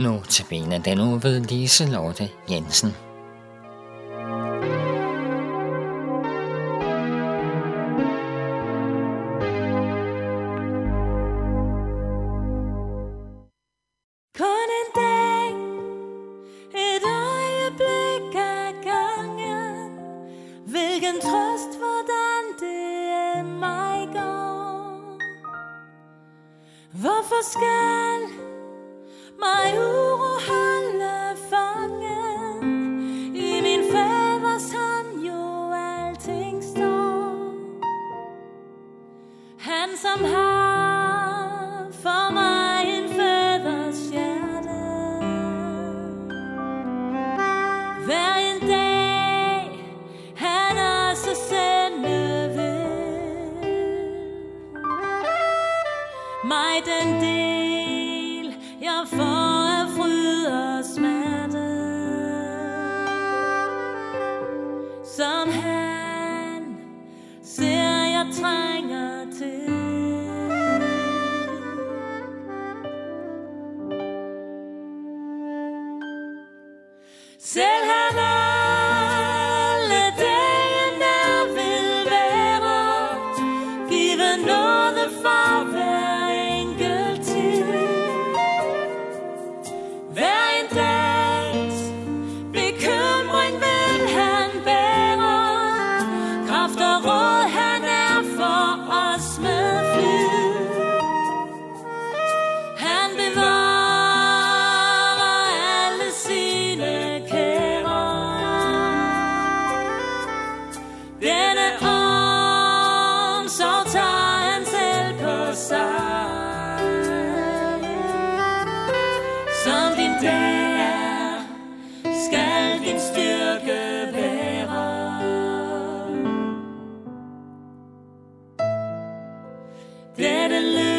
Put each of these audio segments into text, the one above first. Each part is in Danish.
Nu til den nu ved Lise Lotte Jensen. Hvorfor skal den del jeg får af fryd og smerte. Som han ser jeg trænger til. Selv Dette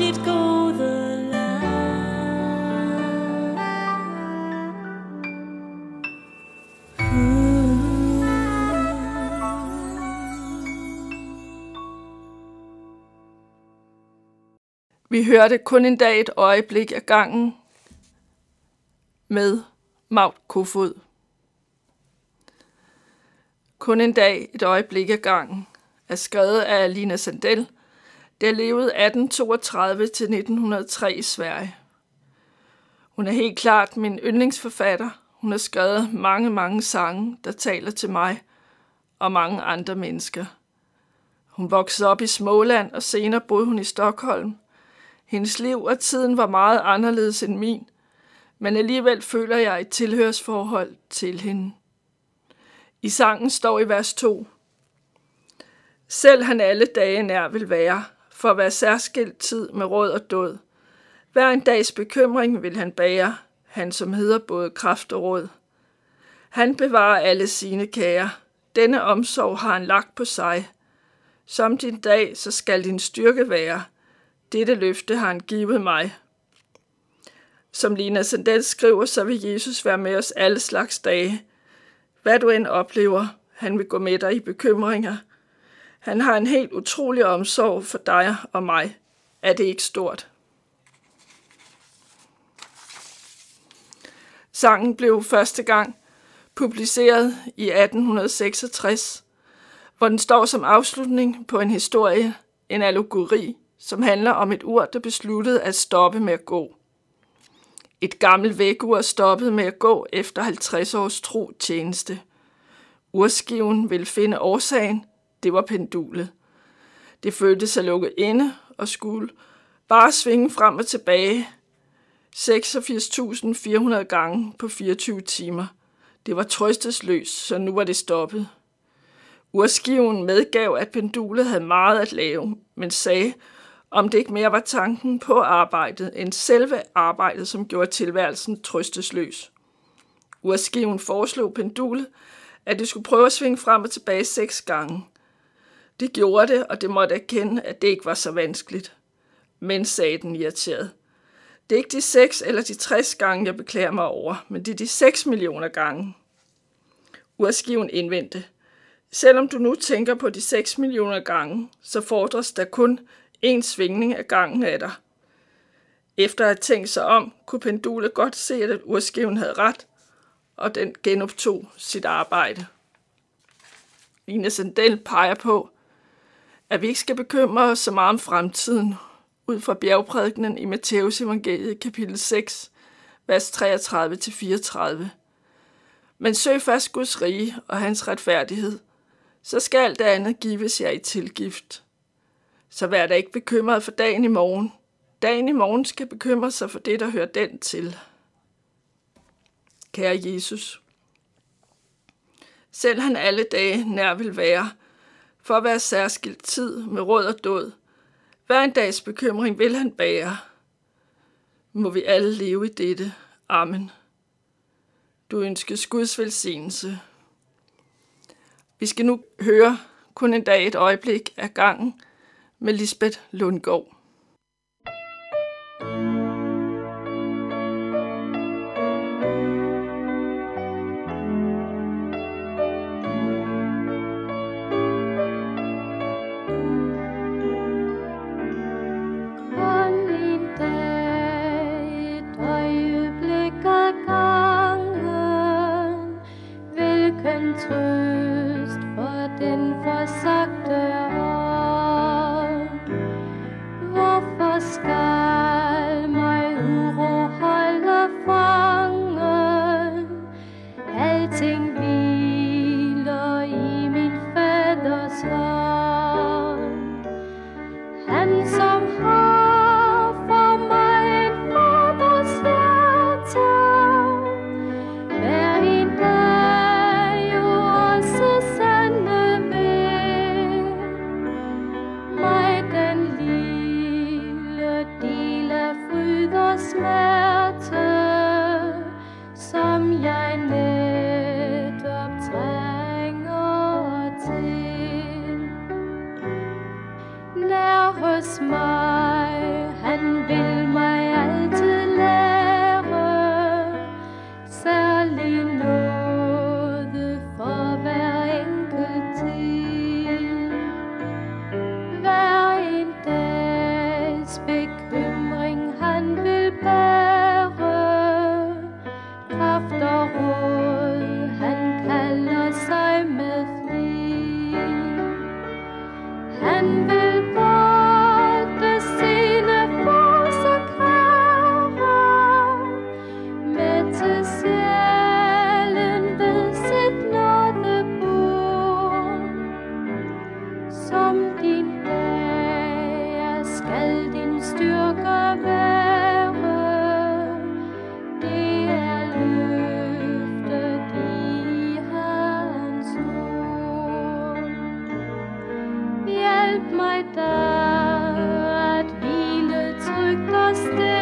dit gode land. Vi hørte kun en dag et øjeblik af gangen med Maud Kofod. Kun en dag et øjeblik af gangen er skrevet af Alina Sandel, der levede 1832 til 1903 i Sverige. Hun er helt klart min yndlingsforfatter. Hun har skrevet mange, mange sange, der taler til mig og mange andre mennesker. Hun voksede op i Småland, og senere boede hun i Stockholm. Hendes liv og tiden var meget anderledes end min, men alligevel føler jeg et tilhørsforhold til hende. I sangen står i vers 2. Selv han alle dage nær vil være, for at være særskilt tid med råd og død. Hver en dags bekymring vil han bære, han som hedder både kraft og råd. Han bevarer alle sine kære. Denne omsorg har han lagt på sig. Som din dag, så skal din styrke være. Dette løfte har han givet mig. Som Lina Sandel skriver, så vil Jesus være med os alle slags dage. Hvad du end oplever, han vil gå med dig i bekymringer. Han har en helt utrolig omsorg for dig og mig. Er det ikke stort? Sangen blev første gang publiceret i 1866, hvor den står som afslutning på en historie, en allegori, som handler om et ur, der besluttede at stoppe med at gå. Et gammelt vægur stoppede med at gå efter 50 års tro tjeneste. Urskiven ville finde årsagen, det var pendulet. Det følte sig lukket inde og skulle bare svinge frem og tilbage 86.400 gange på 24 timer. Det var trøstesløst, så nu var det stoppet. Urskiven medgav, at pendulet havde meget at lave, men sagde, om det ikke mere var tanken på arbejdet end selve arbejdet, som gjorde tilværelsen trøstesløs. Urskiven foreslog pendulet, at det skulle prøve at svinge frem og tilbage seks gange. Det gjorde det, og det måtte erkende, at det ikke var så vanskeligt. Men, sagde den irriteret, det er ikke de 6 eller de 60 gange, jeg beklager mig over, men det er de 6 millioner gange. Urskiven indvendte. Selvom du nu tænker på de 6 millioner gange, så fordres der kun en svingning af gangen af dig. Efter at have tænkt sig om, kunne pendulet godt se, at urskiven havde ret, og den genoptog sit arbejde. Lina Sandel peger på, at vi ikke skal bekymre os så meget om fremtiden, ud fra bjergprædikenen i Matteus evangeliet kapitel 6, vers 33-34. Men søg først Guds rige og hans retfærdighed, så skal alt det andet gives jer i tilgift. Så vær da ikke bekymret for dagen i morgen. Dagen i morgen skal bekymre sig for det, der hører den til. Kære Jesus, selv han alle dage nær vil være, for at særskilt tid med råd og død. Hver en dags bekymring vil han bære. Må vi alle leve i dette. Amen. Du ønskes Guds velsignelse. Vi skal nu høre kun en dag et øjeblik af gangen med Lisbeth Lundgaard. Kun for Hallelujah. Trygt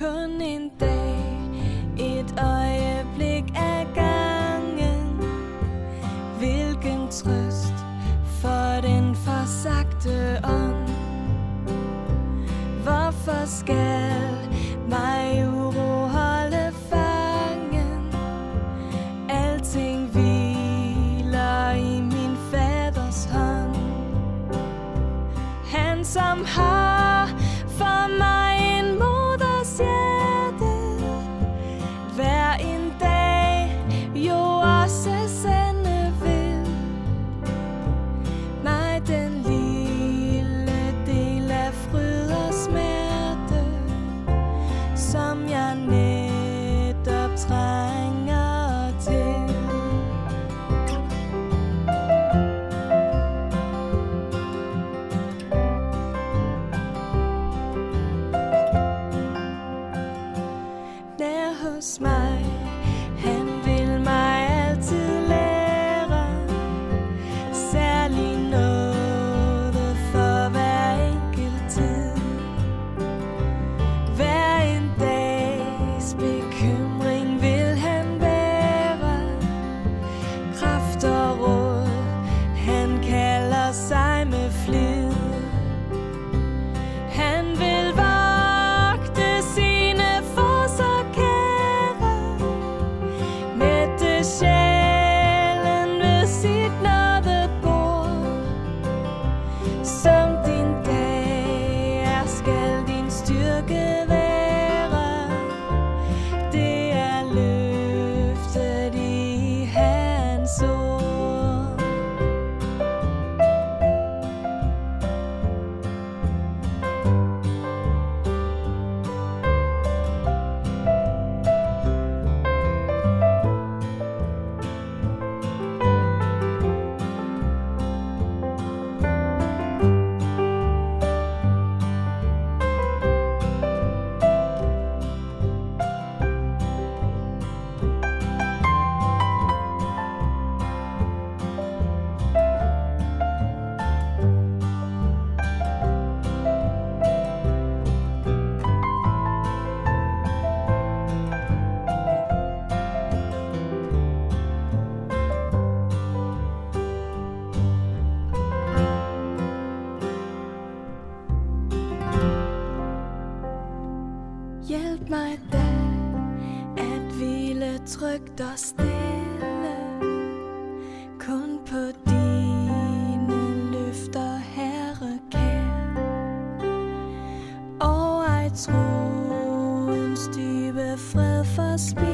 kun en dag, et øjeblik af gangen. Hvilken trøst for den forsagte ånd. Hvorfor skal mig uro holde fangen? Alting hviler i min faders hånd. Han som har mig da at hvile trygt og stille. Kun på dine løfter, herre kær. Og ej troens dybe fred forspil